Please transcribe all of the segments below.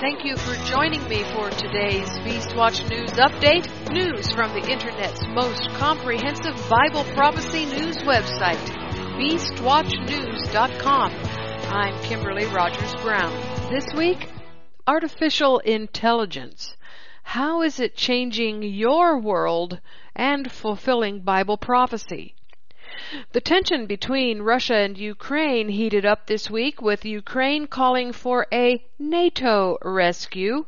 Thank you for joining me for today's Beastwatch News Update. News from the Internet's most comprehensive Bible prophecy news website, BeastWatchNews.com. I'm Kimberly Rogers Brown. This week, artificial intelligence. How is it changing your world and fulfilling Bible prophecy? The tension between Russia and Ukraine heated up this week with Ukraine calling for a NATO rescue.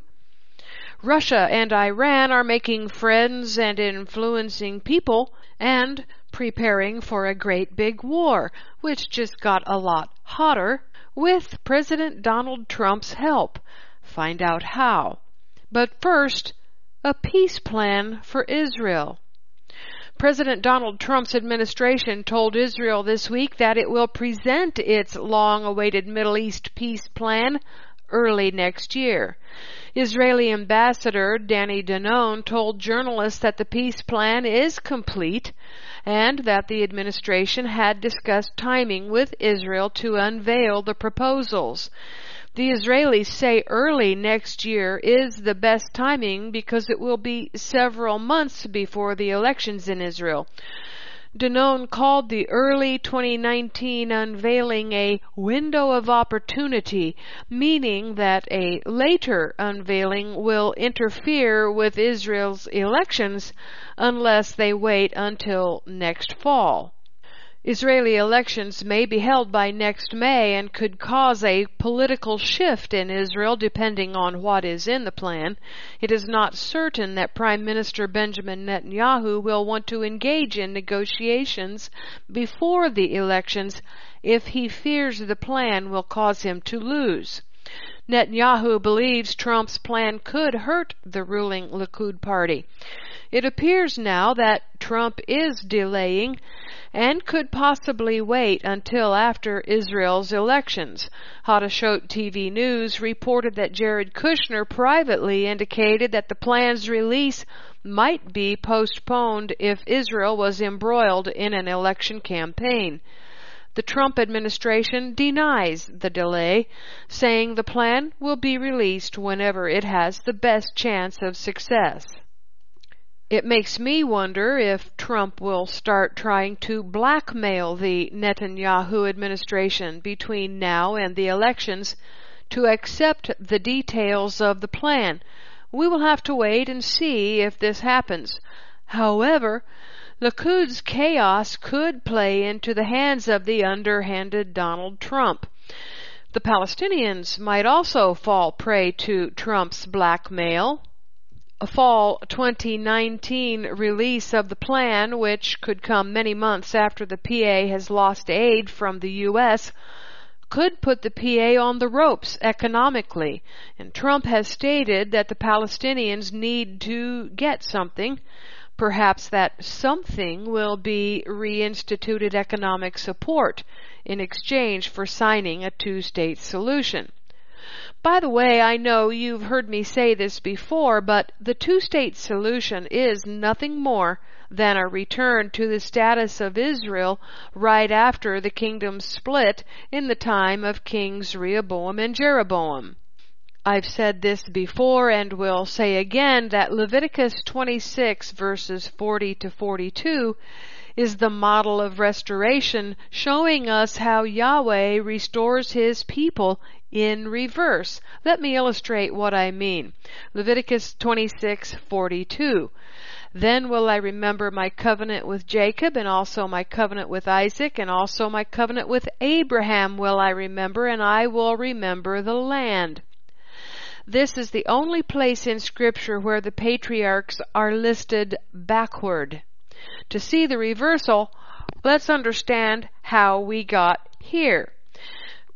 Russia and Iran are making friends and influencing people and preparing for a great big war, which just got a lot hotter with President Donald Trump's help. Find out how. But first, a peace plan for Israel. President Donald Trump's administration told Israel this week that it will present its long awaited Middle East peace plan early next year. Israeli ambassador Danny Danon told journalists that the peace plan is complete and that the administration had discussed timing with Israel to unveil the proposals. The Israelis say early next year is the best timing because it will be several months before the elections in Israel. Danon called the early 2019 unveiling a window of opportunity, meaning that a later unveiling will interfere with Israel's elections unless they wait until next fall. Israeli elections may be held by next May and could cause a political shift in Israel depending on what is in the plan. It is not certain that Prime Minister Benjamin Netanyahu will want to engage in negotiations before the elections if he fears the plan will cause him to lose. Netanyahu believes Trump's plan could hurt the ruling Likud party. It appears now that Trump is delaying and could possibly wait until after Israel's elections. Hadashot TV News reported that Jared Kushner privately indicated that the plan's release might be postponed if Israel was embroiled in an election campaign. The Trump administration denies the delay, saying the plan will be released whenever it has the best chance of success. It makes me wonder if Trump will start trying to blackmail the Netanyahu administration between now and the elections to accept the details of the plan. We will have to wait and see if this happens. However, Likud's chaos could play into the hands of the underhanded Donald Trump. The Palestinians might also fall prey to Trump's blackmail a fall 2019 release of the plan, which could come many months after the PA has lost aid from the U.S., could put the PA on the ropes economically. And Trump has stated that the Palestinians need to get something. Perhaps that something will be reinstituted economic support in exchange for signing a two state solution. By the way, I know you've heard me say this before, but the two-state solution is nothing more than a return to the status of Israel right after the kingdom split in the time of Kings Rehoboam and Jeroboam. I've said this before and will say again that Leviticus 26 verses 40 to 42 is the model of restoration showing us how Yahweh restores his people in reverse. Let me illustrate what I mean. Leviticus 26:42. Then will I remember my covenant with Jacob and also my covenant with Isaac and also my covenant with Abraham will I remember and I will remember the land. This is the only place in scripture where the patriarchs are listed backward. To see the reversal, let's understand how we got here.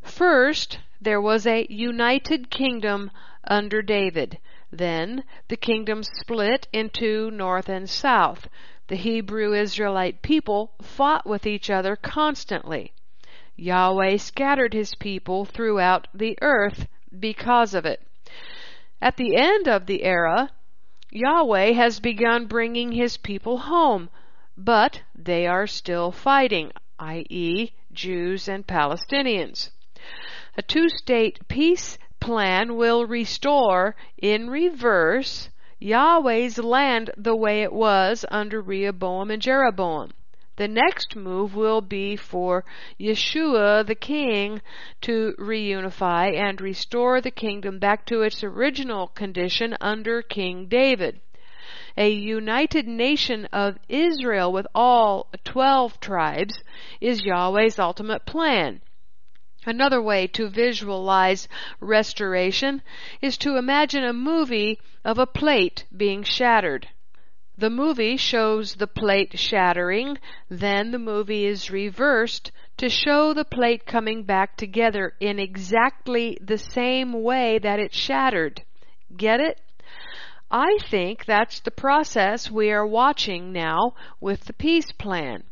First, there was a united kingdom under David. Then the kingdom split into north and south. The Hebrew Israelite people fought with each other constantly. Yahweh scattered his people throughout the earth because of it. At the end of the era, Yahweh has begun bringing his people home, but they are still fighting, i.e., Jews and Palestinians. A two state peace plan will restore, in reverse, Yahweh's land the way it was under Rehoboam and Jeroboam. The next move will be for Yeshua the king to reunify and restore the kingdom back to its original condition under King David. A united nation of Israel with all 12 tribes is Yahweh's ultimate plan. Another way to visualize restoration is to imagine a movie of a plate being shattered. The movie shows the plate shattering, then the movie is reversed to show the plate coming back together in exactly the same way that it shattered. Get it? I think that's the process we are watching now with the peace plan.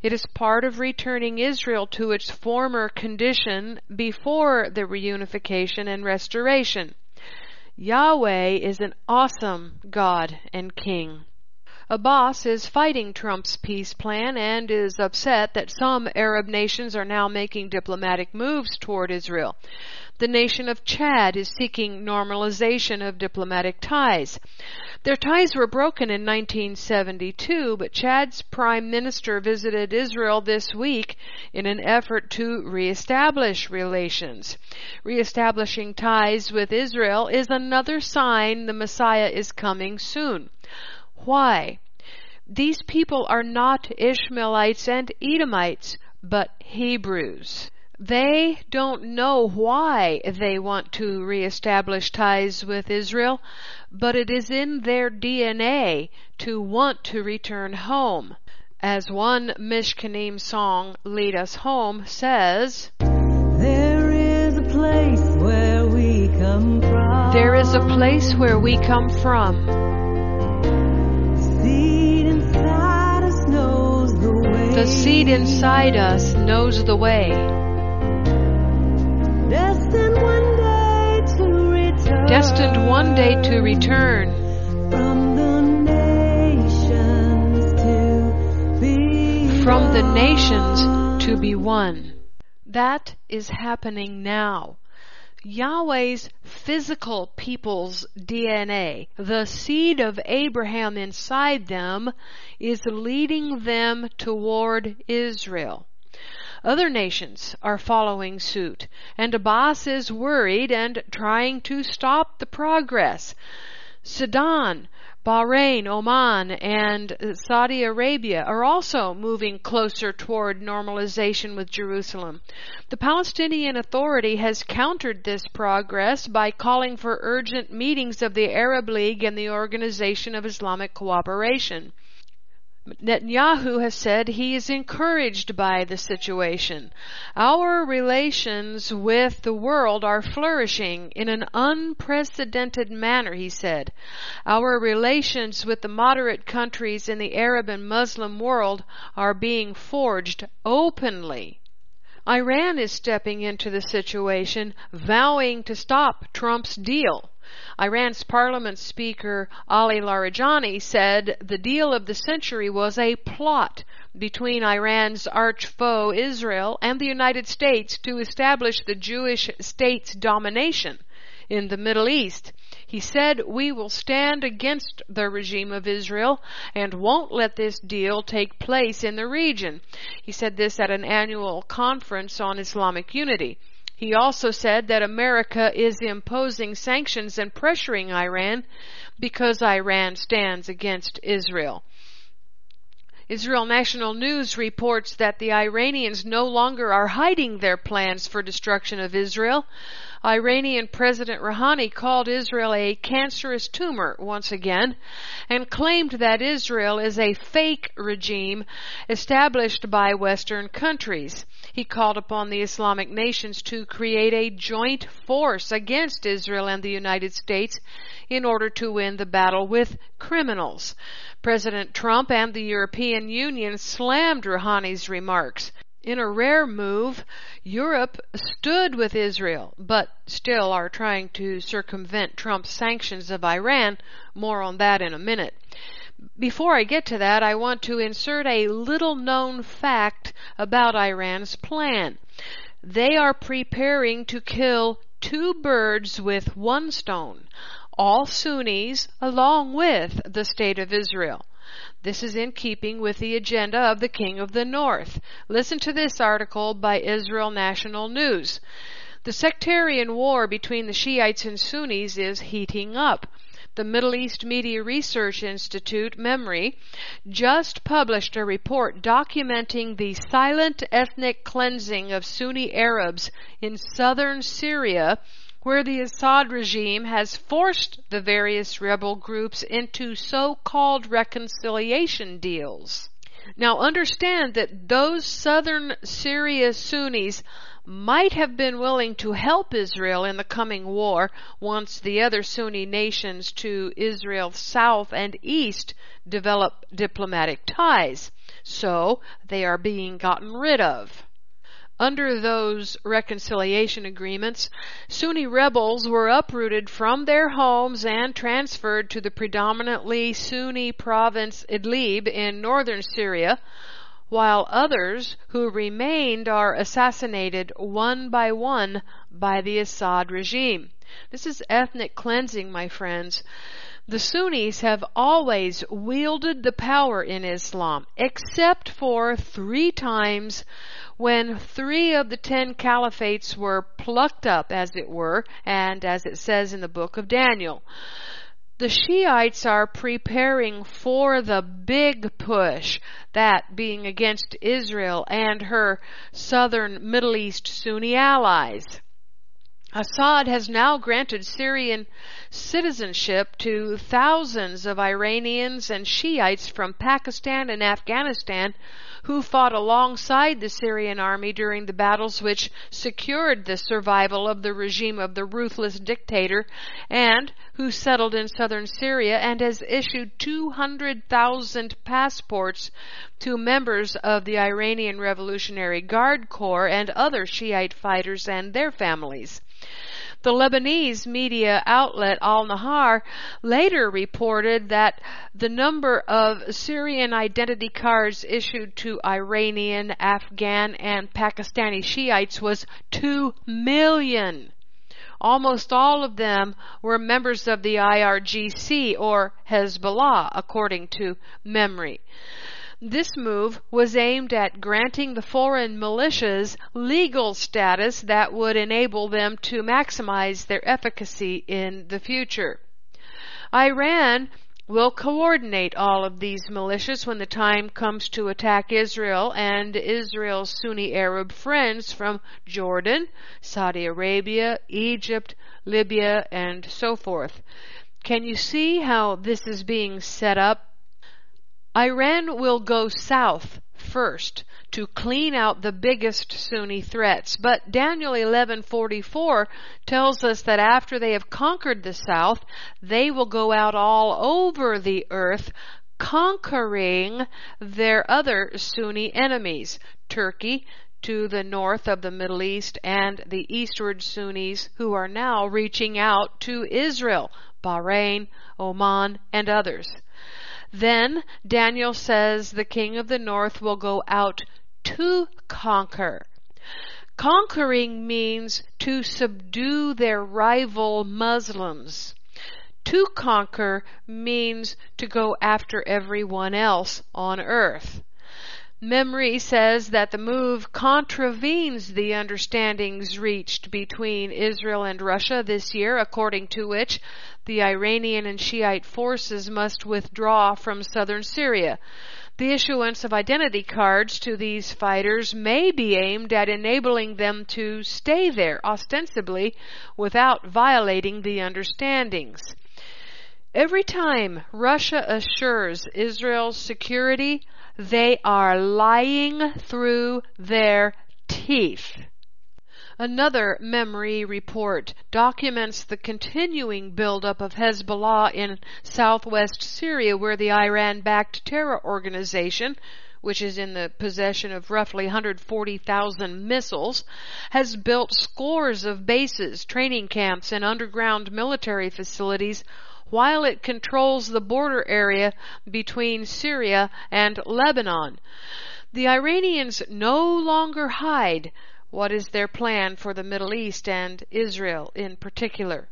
It is part of returning Israel to its former condition before the reunification and restoration. Yahweh is an awesome God and King. Abbas is fighting Trump's peace plan and is upset that some Arab nations are now making diplomatic moves toward Israel. The nation of Chad is seeking normalization of diplomatic ties. Their ties were broken in 1972, but Chad's prime minister visited Israel this week in an effort to reestablish relations. Reestablishing ties with Israel is another sign the Messiah is coming soon. Why? These people are not Ishmaelites and Edomites, but Hebrews. They don't know why they want to reestablish ties with Israel, but it is in their DNA to want to return home. As one Mishkanim song, Lead Us Home, says, There is a place where we come from. There is a place where we come from. The seed inside us knows the way. Destined one day to return. Destined one day to return. From the nations to be From the nations to be one. That is happening now. Yahweh's physical people's DNA, the seed of Abraham inside them, is leading them toward Israel. Other nations are following suit, and Abbas is worried and trying to stop the progress. Sudan, Bahrain, Oman, and Saudi Arabia are also moving closer toward normalization with Jerusalem. The Palestinian Authority has countered this progress by calling for urgent meetings of the Arab League and the Organization of Islamic Cooperation. Netanyahu has said he is encouraged by the situation. Our relations with the world are flourishing in an unprecedented manner, he said. Our relations with the moderate countries in the Arab and Muslim world are being forged openly. Iran is stepping into the situation, vowing to stop Trump's deal. Iran's parliament speaker Ali Larijani said the deal of the century was a plot between Iran's arch foe Israel and the United States to establish the Jewish state's domination in the Middle East. He said, We will stand against the regime of Israel and won't let this deal take place in the region. He said this at an annual conference on Islamic unity. He also said that America is imposing sanctions and pressuring Iran because Iran stands against Israel. Israel National News reports that the Iranians no longer are hiding their plans for destruction of Israel. Iranian President Rouhani called Israel a cancerous tumor once again and claimed that Israel is a fake regime established by Western countries. He called upon the Islamic nations to create a joint force against Israel and the United States in order to win the battle with criminals. President Trump and the European Union slammed Rouhani's remarks. In a rare move, Europe stood with Israel, but still are trying to circumvent Trump's sanctions of Iran. More on that in a minute. Before I get to that, I want to insert a little known fact about Iran's plan. They are preparing to kill two birds with one stone, all Sunnis along with the State of Israel. This is in keeping with the agenda of the King of the North. Listen to this article by Israel National News. The sectarian war between the Shiites and Sunnis is heating up. The Middle East Media Research Institute, MEMRI, just published a report documenting the silent ethnic cleansing of Sunni Arabs in southern Syria where the Assad regime has forced the various rebel groups into so-called reconciliation deals. Now understand that those southern Syria Sunnis might have been willing to help Israel in the coming war once the other Sunni nations to Israel's south and east develop diplomatic ties. So they are being gotten rid of. Under those reconciliation agreements, Sunni rebels were uprooted from their homes and transferred to the predominantly Sunni province Idlib in northern Syria, while others who remained are assassinated one by one by the Assad regime. This is ethnic cleansing, my friends. The Sunnis have always wielded the power in Islam, except for three times when three of the ten caliphates were plucked up, as it were, and as it says in the book of Daniel. The Shiites are preparing for the big push, that being against Israel and her southern Middle East Sunni allies. Assad has now granted Syrian citizenship to thousands of Iranians and Shiites from Pakistan and Afghanistan who fought alongside the Syrian army during the battles which secured the survival of the regime of the ruthless dictator and who settled in southern Syria and has issued 200,000 passports to members of the Iranian Revolutionary Guard Corps and other Shiite fighters and their families. The Lebanese media outlet Al Nahar later reported that the number of Syrian identity cards issued to Iranian, Afghan, and Pakistani Shiites was 2 million. Almost all of them were members of the IRGC or Hezbollah, according to MEMRI. This move was aimed at granting the foreign militias legal status that would enable them to maximize their efficacy in the future. Iran will coordinate all of these militias when the time comes to attack Israel and Israel's Sunni Arab friends from Jordan, Saudi Arabia, Egypt, Libya, and so forth. Can you see how this is being set up Iran will go south first to clean out the biggest Sunni threats. But Daniel 11:44 tells us that after they have conquered the south, they will go out all over the earth conquering their other Sunni enemies, Turkey, to the north of the Middle East and the eastward Sunnis who are now reaching out to Israel, Bahrain, Oman, and others. Then Daniel says the king of the north will go out to conquer. Conquering means to subdue their rival Muslims. To conquer means to go after everyone else on earth. MEMRI says that the move contravenes the understandings reached between Israel and Russia this year, according to which the Iranian and Shiite forces must withdraw from southern Syria. The issuance of identity cards to these fighters may be aimed at enabling them to stay there, ostensibly, without violating the understandings. Every time Russia assures Israel's security, they are lying through their teeth. Another MEMRI report documents the continuing buildup of Hezbollah in southwest Syria, where the Iran backed terror organization, which is in the possession of roughly 140,000 missiles, has built scores of bases, training camps, and underground military facilities while it controls the border area between Syria and Lebanon. The Iranians no longer hide What is their plan for the Middle East and Israel in particular?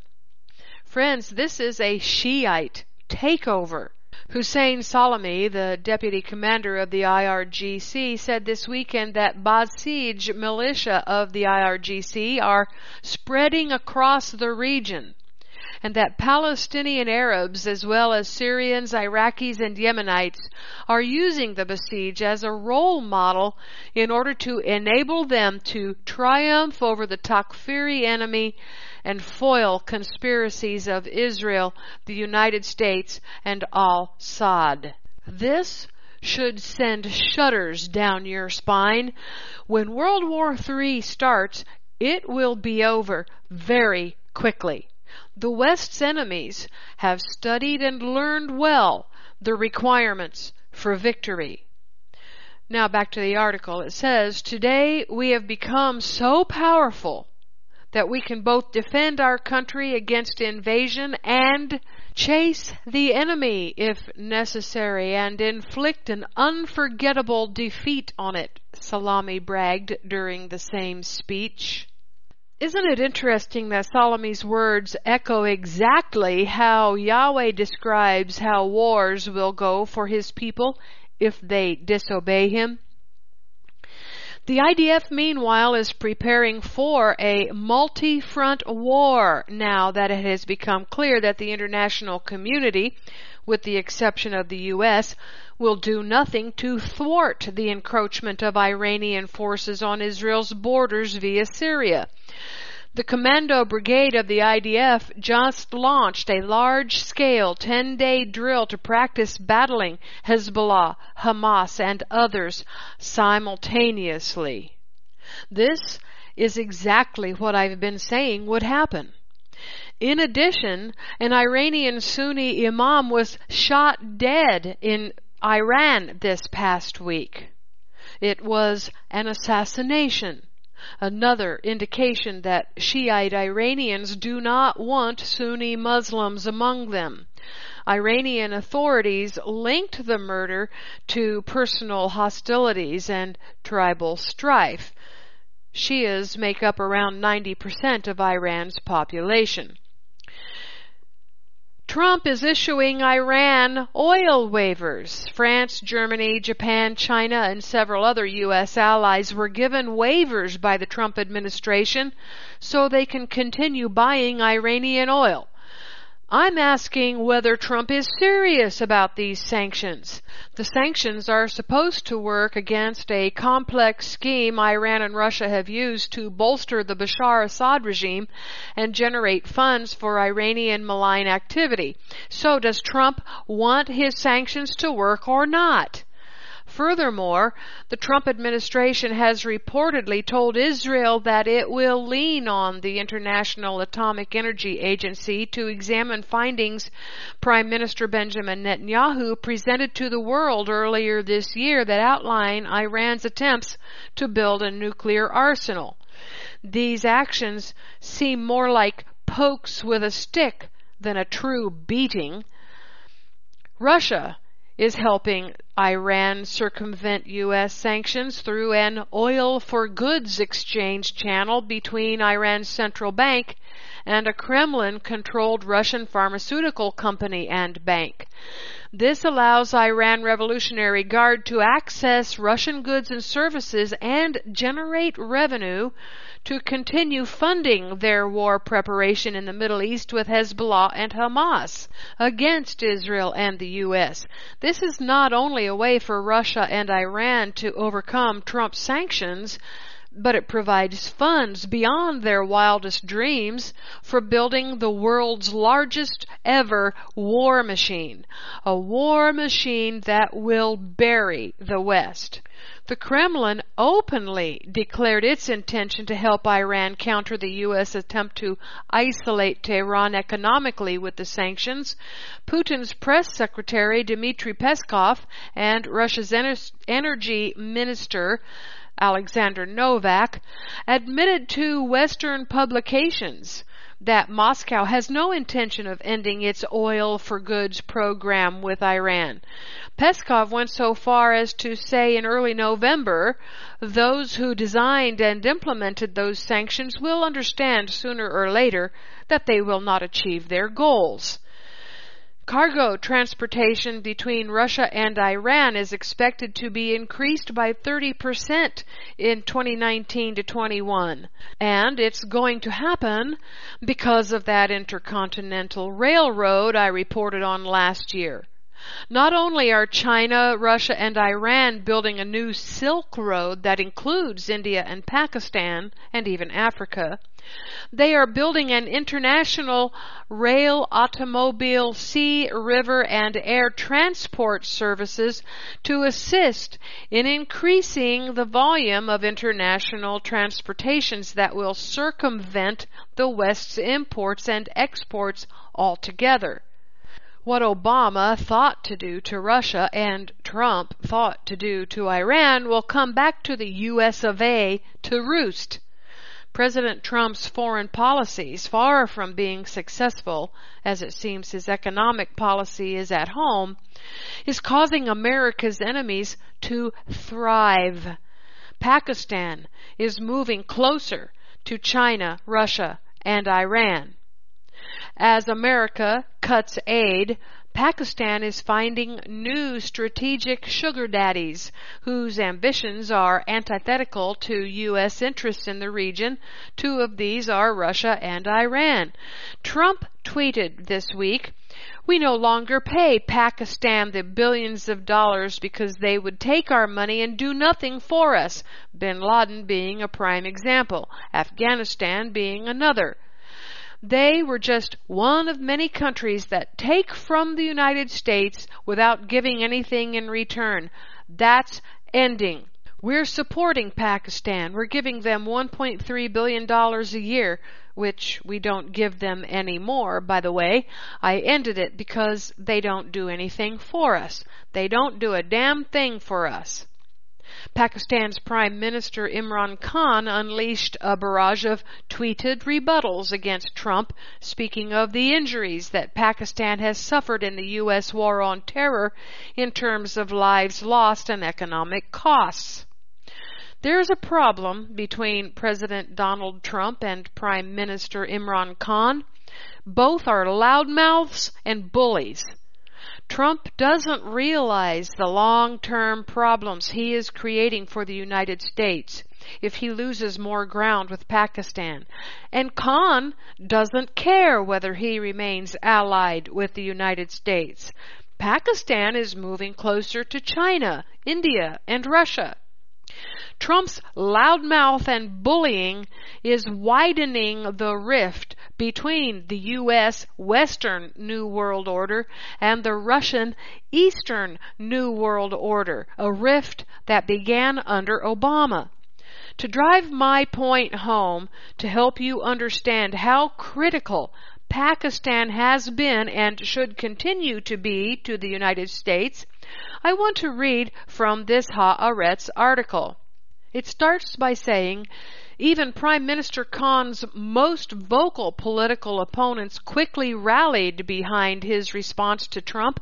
Friends, this is a Shiite takeover. Hussein Salami, the deputy commander of the IRGC, said this weekend that Basij militia of the IRGC are spreading across the region and that Palestinian Arabs as well as Syrians, Iraqis, and Yemenites are using the Basij as a role model in order to enable them to triumph over the Takfiri enemy and foil conspiracies of Israel, the United States, and al Saud. This should send shudders down your spine. When World War III starts, it will be over very quickly. The West's enemies have studied and learned well the requirements for victory. Now back to the article. It says, Today we have become so powerful that we can both defend our country against invasion and chase the enemy if necessary and inflict an unforgettable defeat on it, Salami bragged during the same speech. Isn't it interesting that Salami's words echo exactly how Yahweh describes how wars will go for his people if they disobey him? The IDF, meanwhile, is preparing for a multi-front war now that it has become clear that the international community, with the exception of the U.S., will do nothing to thwart the encroachment of Iranian forces on Israel's borders via Syria. The Commando Brigade of the IDF just launched a large scale 10 day drill to practice battling Hezbollah, Hamas, and others simultaneously. This is exactly what I've been saying would happen. In addition, an Iranian Sunni imam was shot dead in Iran this past week. It was an assassination Another indication that Shiite Iranians do not want Sunni Muslims among them. Iranian authorities linked the murder to personal hostilities and tribal strife. Shias make up around 90% of Iran's population. Trump is issuing Iran oil waivers. France, Germany, Japan, China, and several other U.S. allies were given waivers by the Trump administration so they can continue buying Iranian oil. I'm asking whether Trump is serious about these sanctions. The sanctions are supposed to work against a complex scheme Iran and Russia have used to bolster the Bashar Assad regime and generate funds for Iranian malign activity. So does Trump want his sanctions to work or not? Furthermore, the Trump administration has reportedly told Israel that it will lean on the International Atomic Energy Agency to examine findings Prime Minister Benjamin Netanyahu presented to the world earlier this year that outline Iran's attempts to build a nuclear arsenal. These actions seem more like pokes with a stick than a true beating. Russia is helping Iran circumvent U.S. sanctions through an oil for goods exchange channel between Iran's central bank and a Kremlin controlled Russian pharmaceutical company and bank. This allows Iran Revolutionary Guard to access Russian goods and services and generate revenue to continue funding their war preparation in the Middle East with Hezbollah and Hamas against Israel and the U.S. This is not only a way for Russia and Iran to overcome Trump's sanctions, but it provides funds beyond their wildest dreams for building the world's largest ever war machine. A war machine that will bury the West. The Kremlin openly declared its intention to help Iran counter the U.S. attempt to isolate Tehran economically with the sanctions. Putin's press secretary Dmitry Peskov and Russia's energy minister Alexander Novak admitted to Western publications that Moscow has no intention of ending its oil for goods program with Iran. Peskov went so far as to say in early November, those who designed and implemented those sanctions will understand sooner or later that they will not achieve their goals. Cargo transportation between Russia and Iran is expected to be increased by 30% in 2019 to 21. And it's going to happen because of that intercontinental railroad I reported on last year. Not only are China, Russia, and Iran building a new Silk Road that includes India and Pakistan and even Africa, they are building an international rail, automobile, sea, river, and air transport services to assist in increasing the volume of international transportations that will circumvent the West's imports and exports altogether what Obama thought to do to Russia and Trump thought to do to Iran will come back to the US of A to roost. President Trump's foreign policies, far from being successful, as it seems his economic policy is at home, is causing America's enemies to thrive. Pakistan is moving closer to China, Russia, and Iran. As America cuts aid, Pakistan is finding new strategic sugar daddies whose ambitions are antithetical to U.S. interests in the region. Two of these are Russia and Iran. Trump tweeted this week, we no longer pay Pakistan the billions of dollars because they would take our money and do nothing for us. Bin Laden being a prime example, Afghanistan being another. They were just one of many countries that take from the United States without giving anything in return. That's ending. We're supporting Pakistan. We're giving them $1.3 billion a year, which we don't give them anymore, by the way. I ended it because they don't do anything for us. They don't do a damn thing for us. Pakistan's Prime Minister Imran Khan unleashed a barrage of tweeted rebuttals against Trump, speaking of the injuries that Pakistan has suffered in the U.S. war on terror in terms of lives lost and economic costs. There's a problem between President Donald Trump and Prime Minister Imran Khan. Both are loudmouths and bullies. Trump doesn't realize the long-term problems he is creating for the United States if he loses more ground with Pakistan. And Khan doesn't care whether he remains allied with the United States. Pakistan is moving closer to China, India, and Russia. Trump's loudmouth and bullying is widening the rift between the U.S. Western New World Order and the Russian Eastern New World Order, a rift that began under Obama. To drive my point home, to help you understand how critical Pakistan has been and should continue to be to the United States, I want to read from this Haaretz article. It starts by saying, even Prime Minister Khan's most vocal political opponents quickly rallied behind his response to Trump.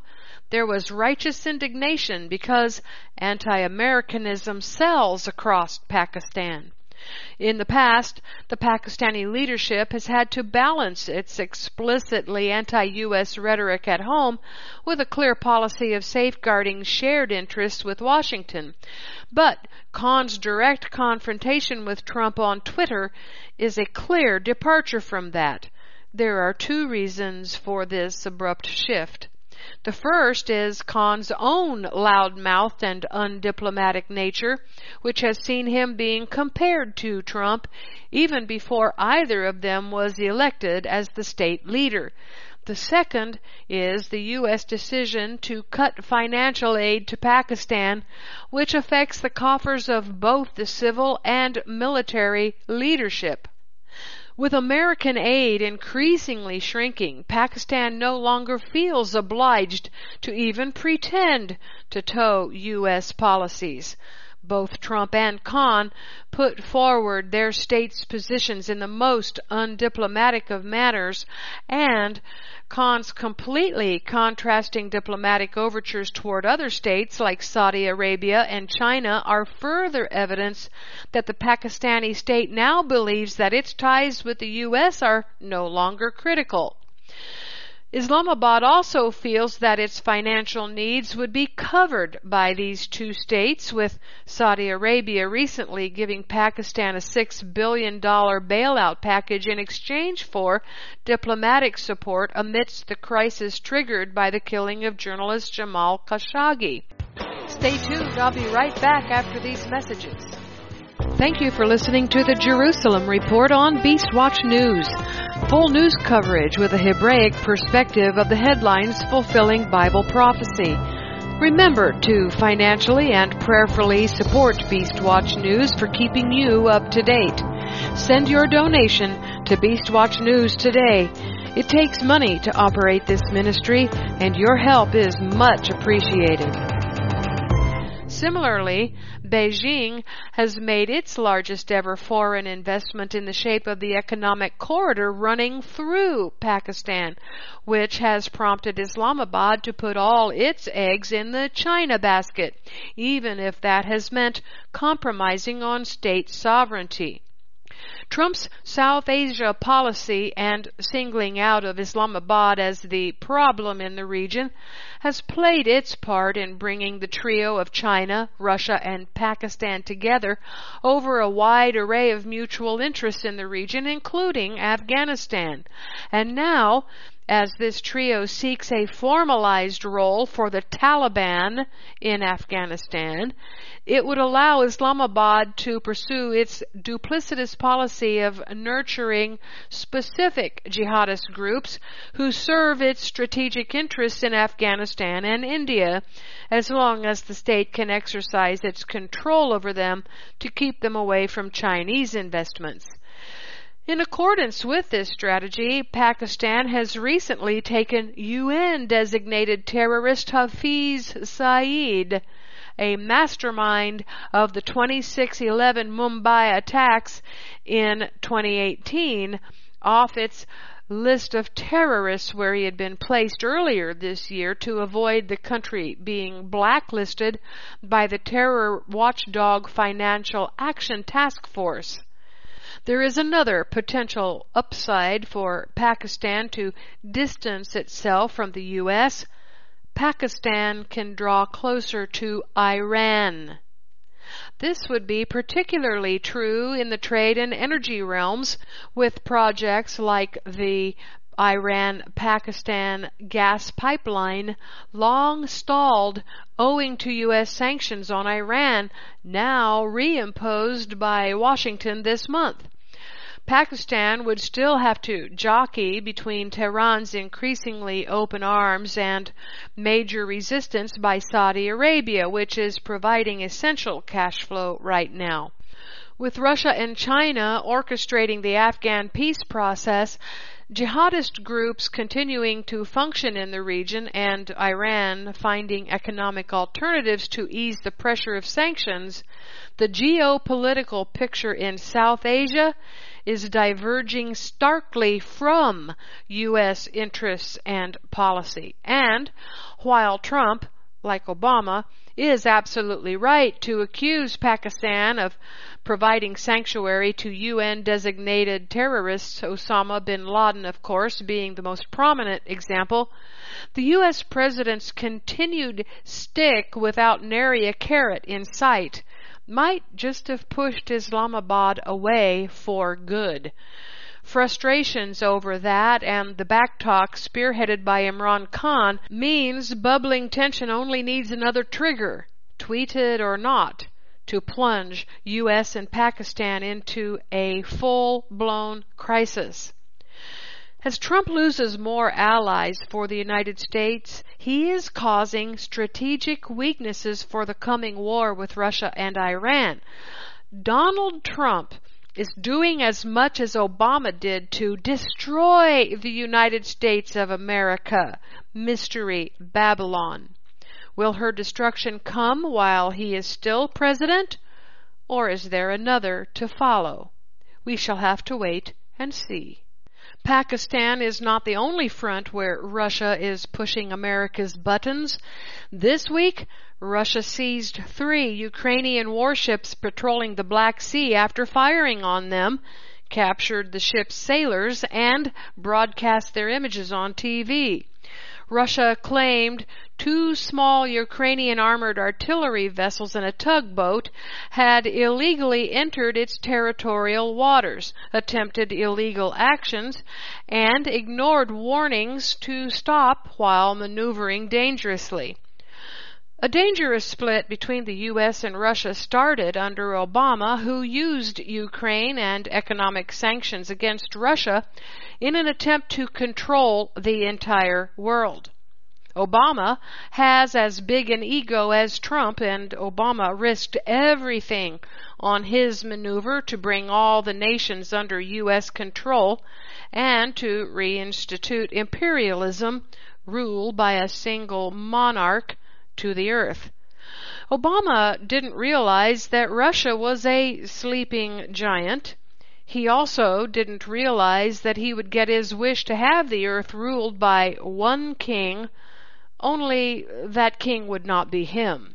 There was righteous indignation because anti-Americanism sells across Pakistan. In the past, the Pakistani leadership has had to balance its explicitly anti-U.S. rhetoric at home with a clear policy of safeguarding shared interests with Washington. But Khan's direct confrontation with Trump on Twitter is a clear departure from that. There are two reasons for this abrupt shift. The first is Khan's own loudmouthed and undiplomatic nature, which has seen him being compared to Trump even before either of them was elected as the state leader. The second is the U.S. decision to cut financial aid to Pakistan, which affects the coffers of both the civil and military leadership. With American aid increasingly shrinking, Pakistan no longer feels obliged to even pretend to toe U.S. policies. Both Trump and Khan put forward their states' positions in the most undiplomatic of manners, and Khan's completely contrasting diplomatic overtures toward other states like Saudi Arabia and China are further evidence that the Pakistani state now believes that its ties with the U.S. are no longer critical. Islamabad also feels that its financial needs would be covered by these two states, with Saudi Arabia recently giving Pakistan a $6 billion bailout package in exchange for diplomatic support amidst the crisis triggered by the killing of journalist Jamal Khashoggi. Stay tuned, I'll be right back after these messages. Thank you for listening to the Jerusalem Report on Beastwatch News. Full news coverage with a Hebraic perspective of the headlines fulfilling Bible prophecy. Remember to financially and prayerfully support Beastwatch News for keeping you up to date. Send your donation to Beastwatch News today. It takes money to operate this ministry, and your help is much appreciated. Similarly, Beijing has made its largest ever foreign investment in the shape of the economic corridor running through Pakistan, which has prompted Islamabad to put all its eggs in the China basket, even if that has meant compromising on state sovereignty. Trump's South Asia policy and singling out of Islamabad as the problem in the region has played its part in bringing the trio of China, Russia, and Pakistan together over a wide array of mutual interests in the region, including Afghanistan. And now, as this trio seeks a formalized role for the Taliban in Afghanistan, it would allow Islamabad to pursue its duplicitous policy of nurturing specific jihadist groups who serve its strategic interests in Afghanistan and India, as long as the state can exercise its control over them to keep them away from Chinese investments. In accordance with this strategy, Pakistan has recently taken UN designated terrorist Hafiz Saeed, a mastermind of the 2611 Mumbai attacks in 2018, off its list of terrorists where he had been placed earlier this year to avoid the country being blacklisted by the terror watchdog Financial Action Task Force. There is another potential upside for Pakistan to distance itself from the U.S. Pakistan can draw closer to Iran. This would be particularly true in the trade and energy realms with projects like the Iran Pakistan gas pipeline, long stalled owing to U.S. sanctions on Iran, now reimposed by Washington this month. Pakistan would still have to jockey between Tehran's increasingly open arms and major resistance by Saudi Arabia, which is providing essential cash flow right now. With Russia and China orchestrating the Afghan peace process, jihadist groups continuing to function in the region, and Iran finding economic alternatives to ease the pressure of sanctions, the geopolitical picture in South Asia is diverging starkly from U.S. interests and policy. And while Trump, like Obama, is absolutely right to accuse Pakistan of providing sanctuary to UN designated terrorists, Osama bin Laden, of course, being the most prominent example. The U.S. president's continued stick without nary a carrot in sight might just have pushed Islamabad away for good. Frustrations over that and the backtalk spearheaded by Imran Khan means bubbling tension only needs another trigger, tweeted or not, to plunge U.S. and Pakistan into a full blown crisis. As Trump loses more allies for the United States, he is causing strategic weaknesses for the coming war with Russia and Iran. Donald Trump is doing as much as Obama did to destroy the United States of America, Mystery Babylon. Will her destruction come while he is still president? Or is there another to follow? We shall have to wait and see. Pakistan is not the only front where Russia is pushing America's buttons. This week, Russia seized three Ukrainian warships patrolling the Black Sea after firing on them, captured the ship's sailors, and broadcast their images on TV. Russia claimed two small Ukrainian armored artillery vessels and a tugboat had illegally entered its territorial waters, attempted illegal actions, and ignored warnings to stop while maneuvering dangerously. A dangerous split between the U.S. and Russia started under Obama, who used Ukraine and economic sanctions against Russia in an attempt to control the entire world. Obama has as big an ego as Trump, and Obama risked everything on his maneuver to bring all the nations under U.S. control and to reinstitute imperialism, rule by a single monarch to the earth. Obama didn't realize that Russia was a sleeping giant. He also didn't realize that he would get his wish to have the earth ruled by one king, only that king would not be him.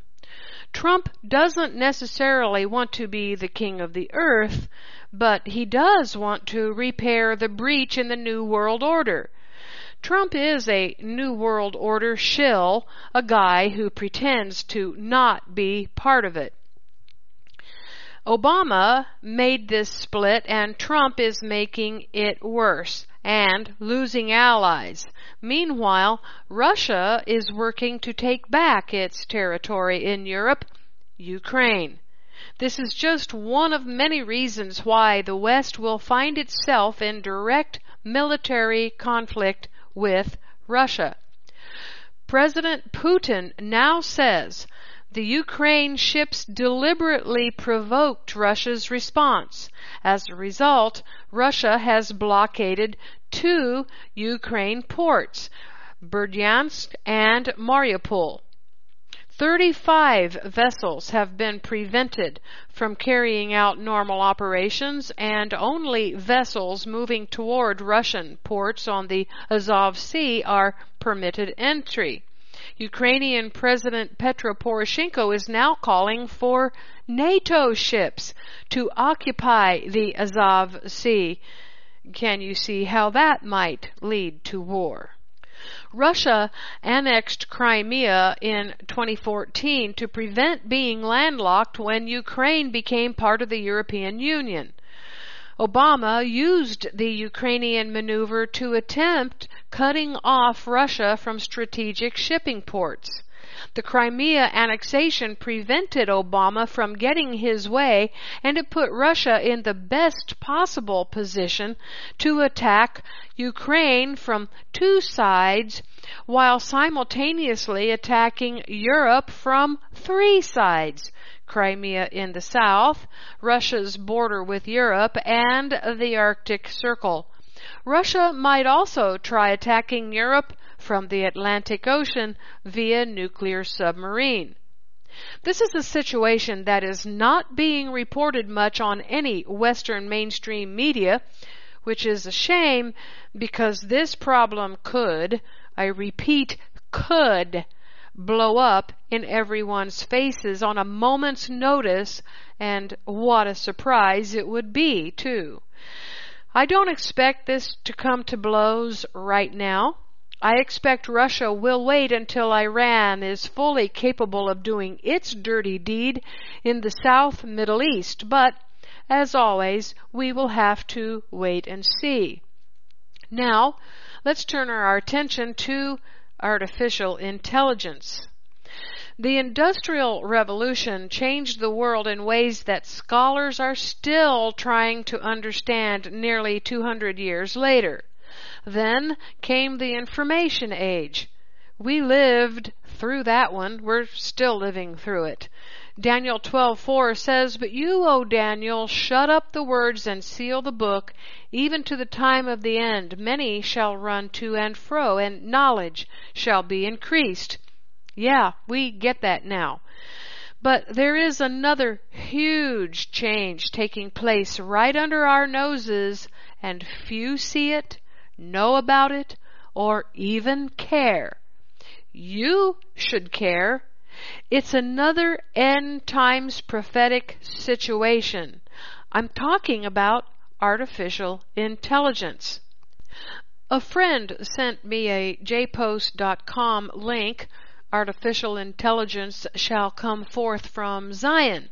Trump doesn't necessarily want to be the king of the earth, but he does want to repair the breach in the New World Order. Trump is a New World Order shill, a guy who pretends to not be part of it. Obama made this split and Trump is making it worse and losing allies. Meanwhile, Russia is working to take back its territory in Europe, Ukraine. This is just one of many reasons why the West will find itself in direct military conflict with Russia. President Putin now says the Ukraine ships deliberately provoked Russia's response. As a result, Russia has blockaded two Ukraine ports, Berdyansk and Mariupol. 35 vessels have been prevented from carrying out normal operations and only vessels moving toward Russian ports on the Azov Sea are permitted entry. Ukrainian President Petro Poroshenko is now calling for NATO ships to occupy the Azov Sea. Can you see how that might lead to war? Russia annexed Crimea in 2014 to prevent being landlocked when Ukraine became part of the European Union. Obama used the Ukrainian maneuver to attempt cutting off Russia from strategic shipping ports. The Crimea annexation prevented Obama from getting his way and it put Russia in the best possible position to attack Ukraine from two sides while simultaneously attacking Europe from three sides. Crimea in the south, Russia's border with Europe, and the Arctic Circle. Russia might also try attacking Europe from the Atlantic Ocean via nuclear submarine. This is a situation that is not being reported much on any Western mainstream media, which is a shame because this problem could, I repeat, could blow up in everyone's faces on a moment's notice, and what a surprise it would be, too. I don't expect this to come to blows right now. I expect Russia will wait until Iran is fully capable of doing its dirty deed in the South Middle East, but as always, we will have to wait and see. Now, let's turn our attention to artificial intelligence. The Industrial Revolution changed the world in ways that scholars are still trying to understand nearly 200 years later. Then came the Information Age. We lived through that one. We're still living through it. Daniel 12:4 says, "But you, O Daniel, shut up the words and seal the book, even to the time of the end. Many shall run to and fro, and knowledge shall be increased." Yeah, we get that now. But there is another huge change taking place right under our noses, and few see it, know about it, or even care. You should care. It's another end times prophetic situation. I'm talking about artificial intelligence. A friend sent me a jpost.com link artificial intelligence shall come forth from Zion.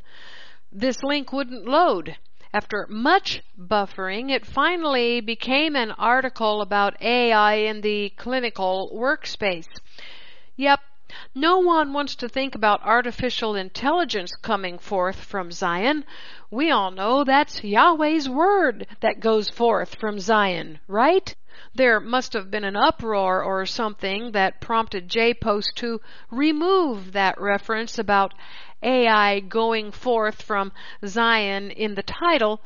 This link wouldn't load. After much buffering, it finally became an article about AI in the clinical workspace. Yep, no one wants to think about artificial intelligence coming forth from Zion. We all know that's Yahweh's word that goes forth from Zion, right? There must have been an uproar or something that prompted JPost to remove that reference about AI going forth from Zion in the title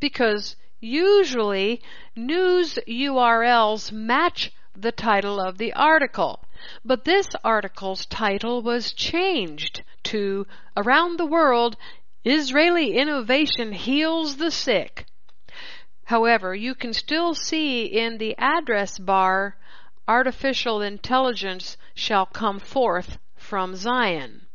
because usually news URLs match the title of the article. But this article's title was changed to Around the World Israeli Innovation Heals the Sick. However, you can still see in the address bar, artificial intelligence shall come forth from Zion.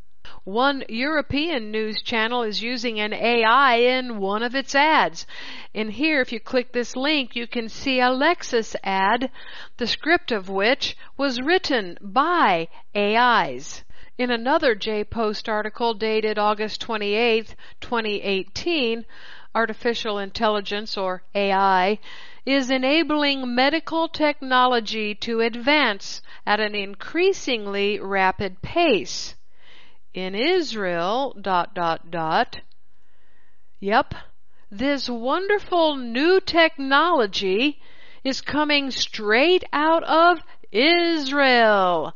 One European news channel is using an AI in one of its ads. And here, if you click this link, you can see a Lexus ad, the script of which was written by AIs. In another JPost article dated August 28, 2018, artificial intelligence or AI is enabling medical technology to advance at an increasingly rapid pace. In Israel, dot, dot, dot, yep, this wonderful new technology is coming straight out of Israel.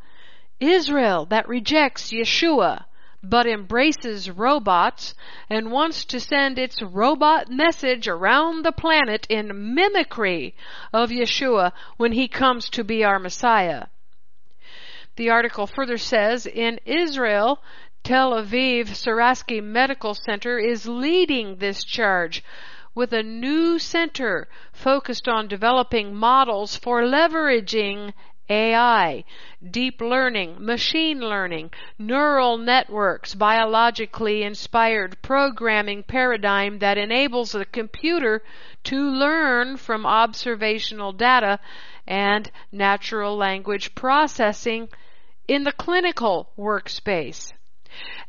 Israel that rejects Yeshua but embraces robots and wants to send its robot message around the planet in mimicry of Yeshua when he comes to be our Messiah. The article further says in Israel, Tel Aviv Sourasky Medical Center is leading this charge with a new center focused on developing models for leveraging AI, deep learning, machine learning, neural networks, biologically inspired programming paradigm that enables the computer to learn from observational data and natural language processing in the clinical workspace.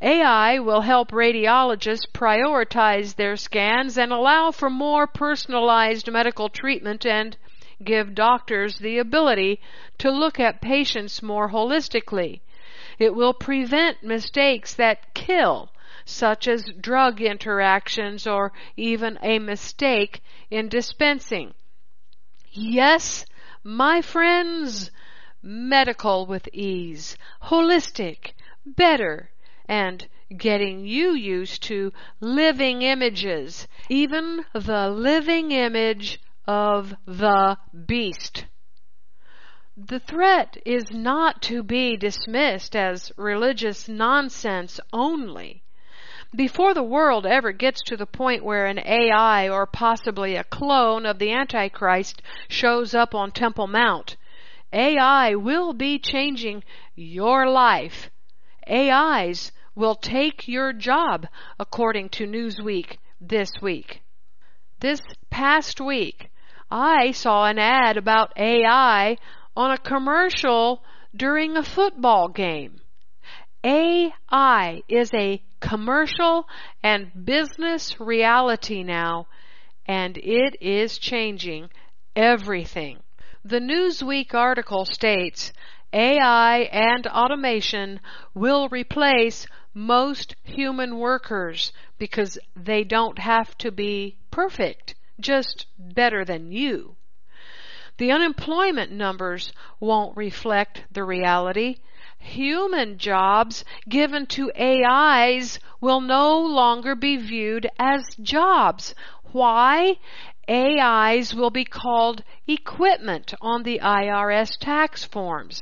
AI will help radiologists prioritize their scans and allow for more personalized medical treatment and give doctors the ability to look at patients more holistically. It will prevent mistakes that kill, such as drug interactions or even a mistake in dispensing. Yes, my friends, medical with ease, holistic, better, and getting you used to living images, even the living image of the beast. The threat is not to be dismissed as religious nonsense only. Before the world ever gets to the point where an AI or possibly a clone of the Antichrist shows up on Temple Mount, AI will be changing your life. AIs will take your job, according to Newsweek this week. This past week, I saw an ad about AI on a commercial during a football game. AI is a commercial and business reality now, and it is changing everything. The Newsweek article states AI and automation will replace most human workers because they don't have to be perfect just better than you. The unemployment numbers won't reflect the reality. Human jobs given to AIs will no longer be viewed as jobs. Why? AIs will be called equipment on the IRS tax forms.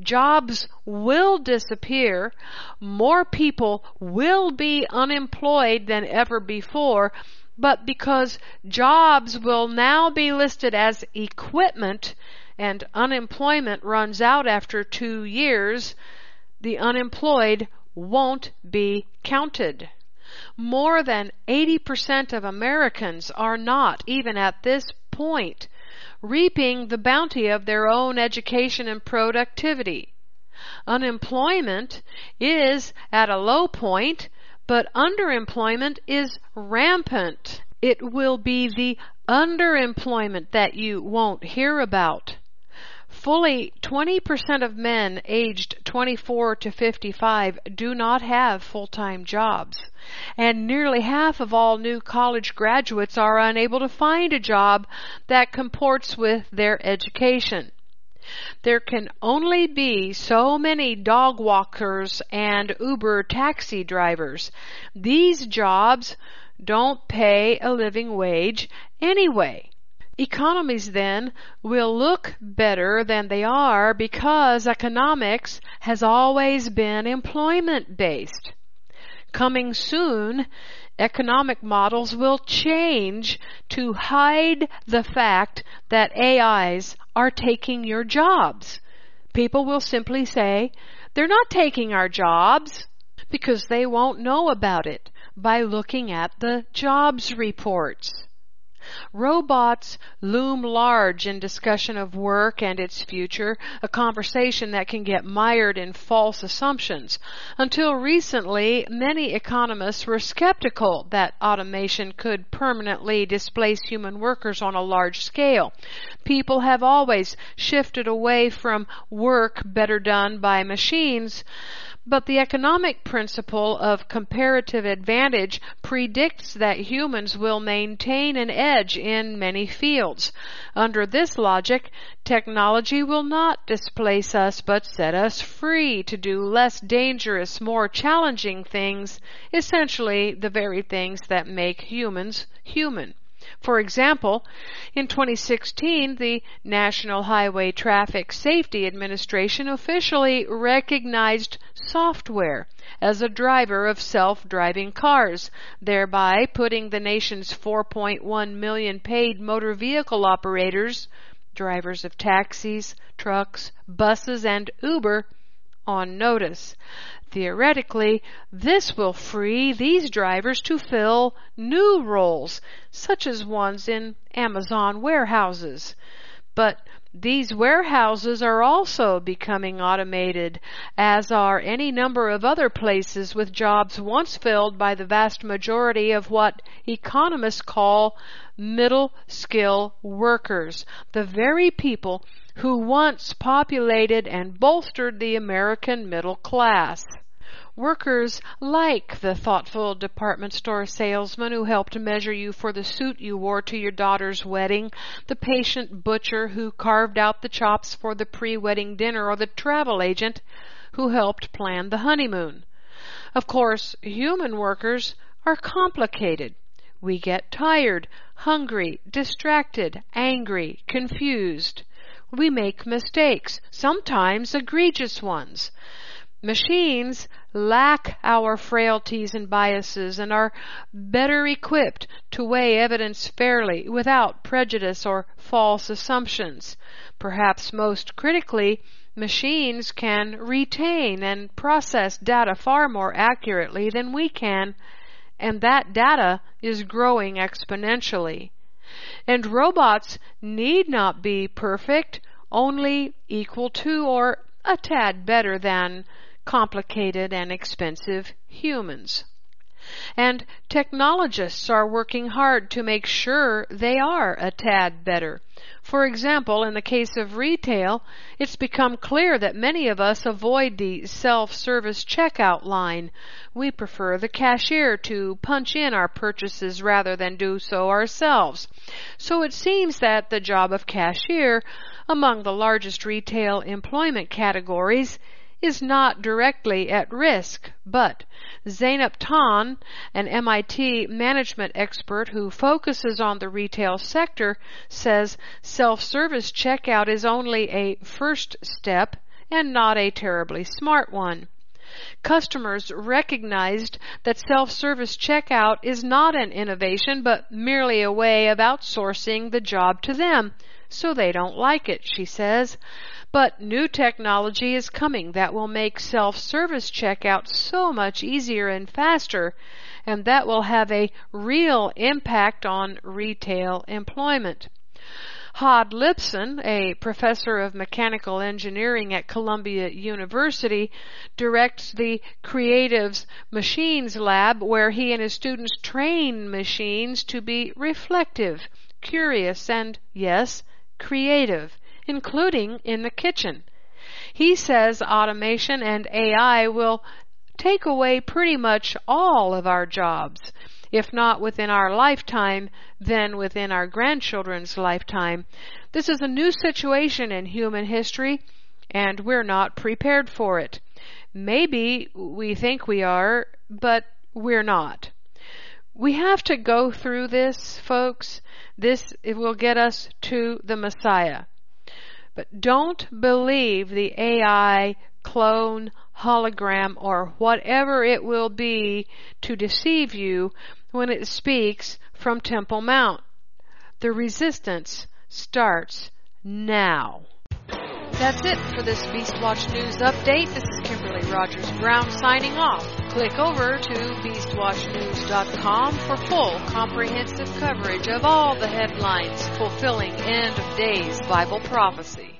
Jobs will disappear. More people will be unemployed than ever before. But because jobs will now be listed as equipment and unemployment runs out after two years, the unemployed won't be counted. More than 80% of Americans are not, even at this point, reaping the bounty of their own education and productivity. Unemployment is at a low point, but underemployment is rampant. It will be the underemployment that you won't hear about. Fully 20% of men aged 24 to 55 do not have full-time jobs. And nearly half of all new college graduates are unable to find a job that comports with their education. There can only be so many dog walkers and Uber taxi drivers. These jobs don't pay a living wage anyway. Economies then will look better than they are because economics has always been employment based. Coming soon, economic models will change to hide the fact that AIs are taking your jobs. People will simply say, they're not taking our jobs because they won't know about it by looking at the jobs reports. Robots loom large in discussion of work and its future, a conversation that can get mired in false assumptions. Until recently, many economists were skeptical that automation could permanently displace human workers on a large scale. People have always shifted away from work better done by machines but the economic principle of comparative advantage predicts that humans will maintain an edge in many fields. Under this logic, technology will not displace us but set us free to do less dangerous, more challenging things, essentially the very things that make humans human. For example, in 2016, the National Highway Traffic Safety Administration officially recognized software as a driver of self-driving cars, thereby putting the nation's 4.1 million paid motor vehicle operators, drivers of taxis, trucks, buses, and Uber on notice. Theoretically, this will free these drivers to fill new roles, such as ones in Amazon warehouses. But these warehouses are also becoming automated, as are any number of other places with jobs once filled by the vast majority of what economists call middle skill workers, the very people who once populated and bolstered the American middle class. Workers like the thoughtful department store salesman who helped measure you for the suit you wore to your daughter's wedding, the patient butcher who carved out the chops for the pre-wedding dinner, or the travel agent who helped plan the honeymoon. Of course, human workers are complicated. We get tired, hungry, distracted, angry, confused. We make mistakes, sometimes egregious ones. Machines lack our frailties and biases and are better equipped to weigh evidence fairly without prejudice or false assumptions. Perhaps most critically, machines can retain and process data far more accurately than we can, and that data is growing exponentially. And robots need not be perfect, only equal to or a tad better than complicated and expensive humans. And technologists are working hard to make sure they are a tad better. For example, in the case of retail, it's become clear that many of us avoid the self-service checkout line. We prefer the cashier to punch in our purchases rather than do so ourselves. So it seems that the job of cashier among the largest retail employment categories is not directly at risk, but Zeynep Ton, an MIT management expert who focuses on the retail sector, says self-service checkout is only a first step and not a terribly smart one. Customers recognized that self-service checkout is not an innovation, but merely a way of outsourcing the job to them, so they don't like it, she says. But new technology is coming that will make self-service checkout so much easier and faster, and that will have a real impact on retail employment. Hod Lipson, a professor of mechanical engineering at Columbia University, directs the Creatives Machines Lab where he and his students train machines to be reflective, curious, and, yes, creative, including in the kitchen. He says automation and AI will take away pretty much all of our jobs if not within our lifetime, then within our grandchildren's lifetime. This is a new situation in human history, and we're not prepared for it. Maybe we think we are, but we're not. We have to go through this, folks. This will get us to the Messiah. But don't believe the AI clone, hologram, or whatever it will be to deceive you when it speaks from Temple Mount. The resistance starts now. That's it for this Beastwatch News update. This is Kimberly Rogers Brown signing off. Click over to beastwatchnews.com for full comprehensive coverage of all the headlines fulfilling end of days Bible prophecy.